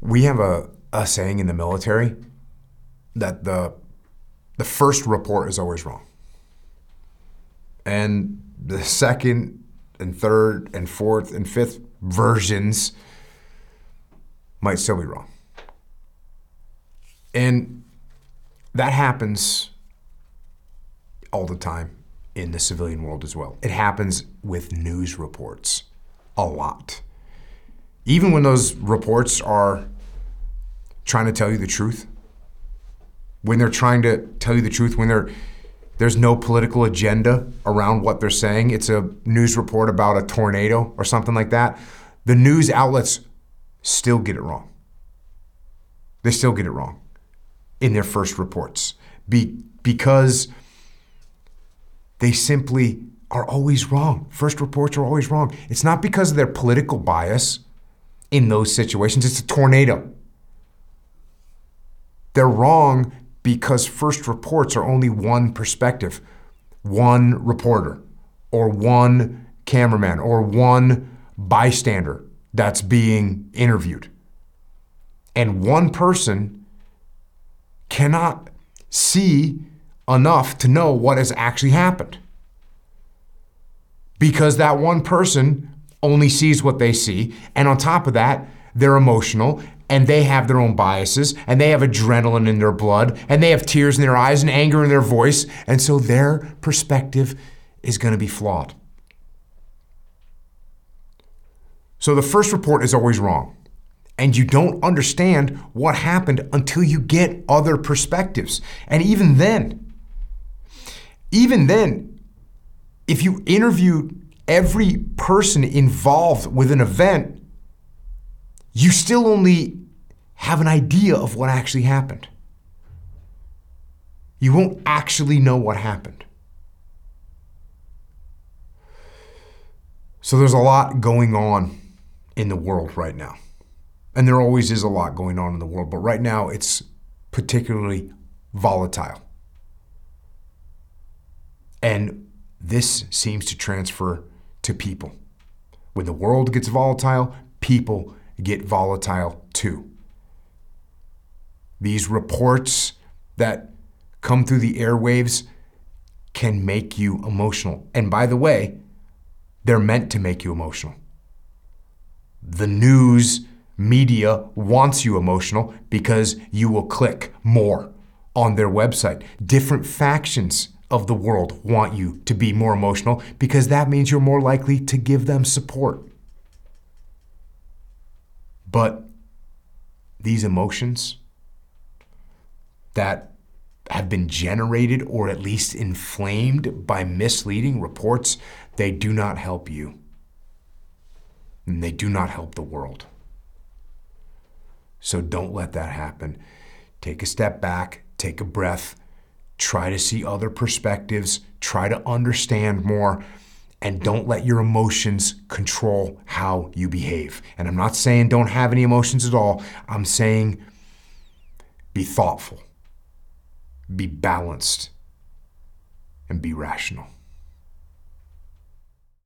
We have a, a saying in the military that the the first report is always wrong. And the second and third and fourth and fifth versions might still be wrong. And that happens all the time in the civilian world as well. It happens with news reports a lot. Even when those reports are trying to tell you the truth, when they're trying to tell you the truth, when they're there's no political agenda around what they're saying. It's a news report about a tornado or something like that. The news outlets still get it wrong. They still get it wrong in their first reports Be, because they simply are always wrong. First reports are always wrong. It's not because of their political bias in those situations, it's a tornado. They're wrong because first reports are only one perspective, one reporter, or one cameraman, or one bystander that's being interviewed. And one person cannot see enough to know what has actually happened. Because that one person only sees what they see. And on top of that, they're emotional and they have their own biases and they have adrenaline in their blood and they have tears in their eyes and anger in their voice. And so their perspective is going to be flawed. So the first report is always wrong. And you don't understand what happened until you get other perspectives. And even then, even then, if you interview every person involved with an event, you still only have an idea of what actually happened. You won't actually know what happened. So there's a lot going on in the world right now. And there always is a lot going on in the world, but right now it's particularly volatile. And this seems to transfer to people. When the world gets volatile, people get volatile too. These reports that come through the airwaves can make you emotional. And by the way, they're meant to make you emotional. The news media wants you emotional because you will click more on their website. Different factions of the world want you to be more emotional because that means you're more likely to give them support. But these emotions that have been generated or at least inflamed by misleading reports, they do not help you. And they do not help the world. So don't let that happen. Take a step back, take a breath, try to see other perspectives, try to understand more, and don't let your emotions control how you behave. And I'm not saying don't have any emotions at all, I'm saying be thoughtful, be balanced, and be rational.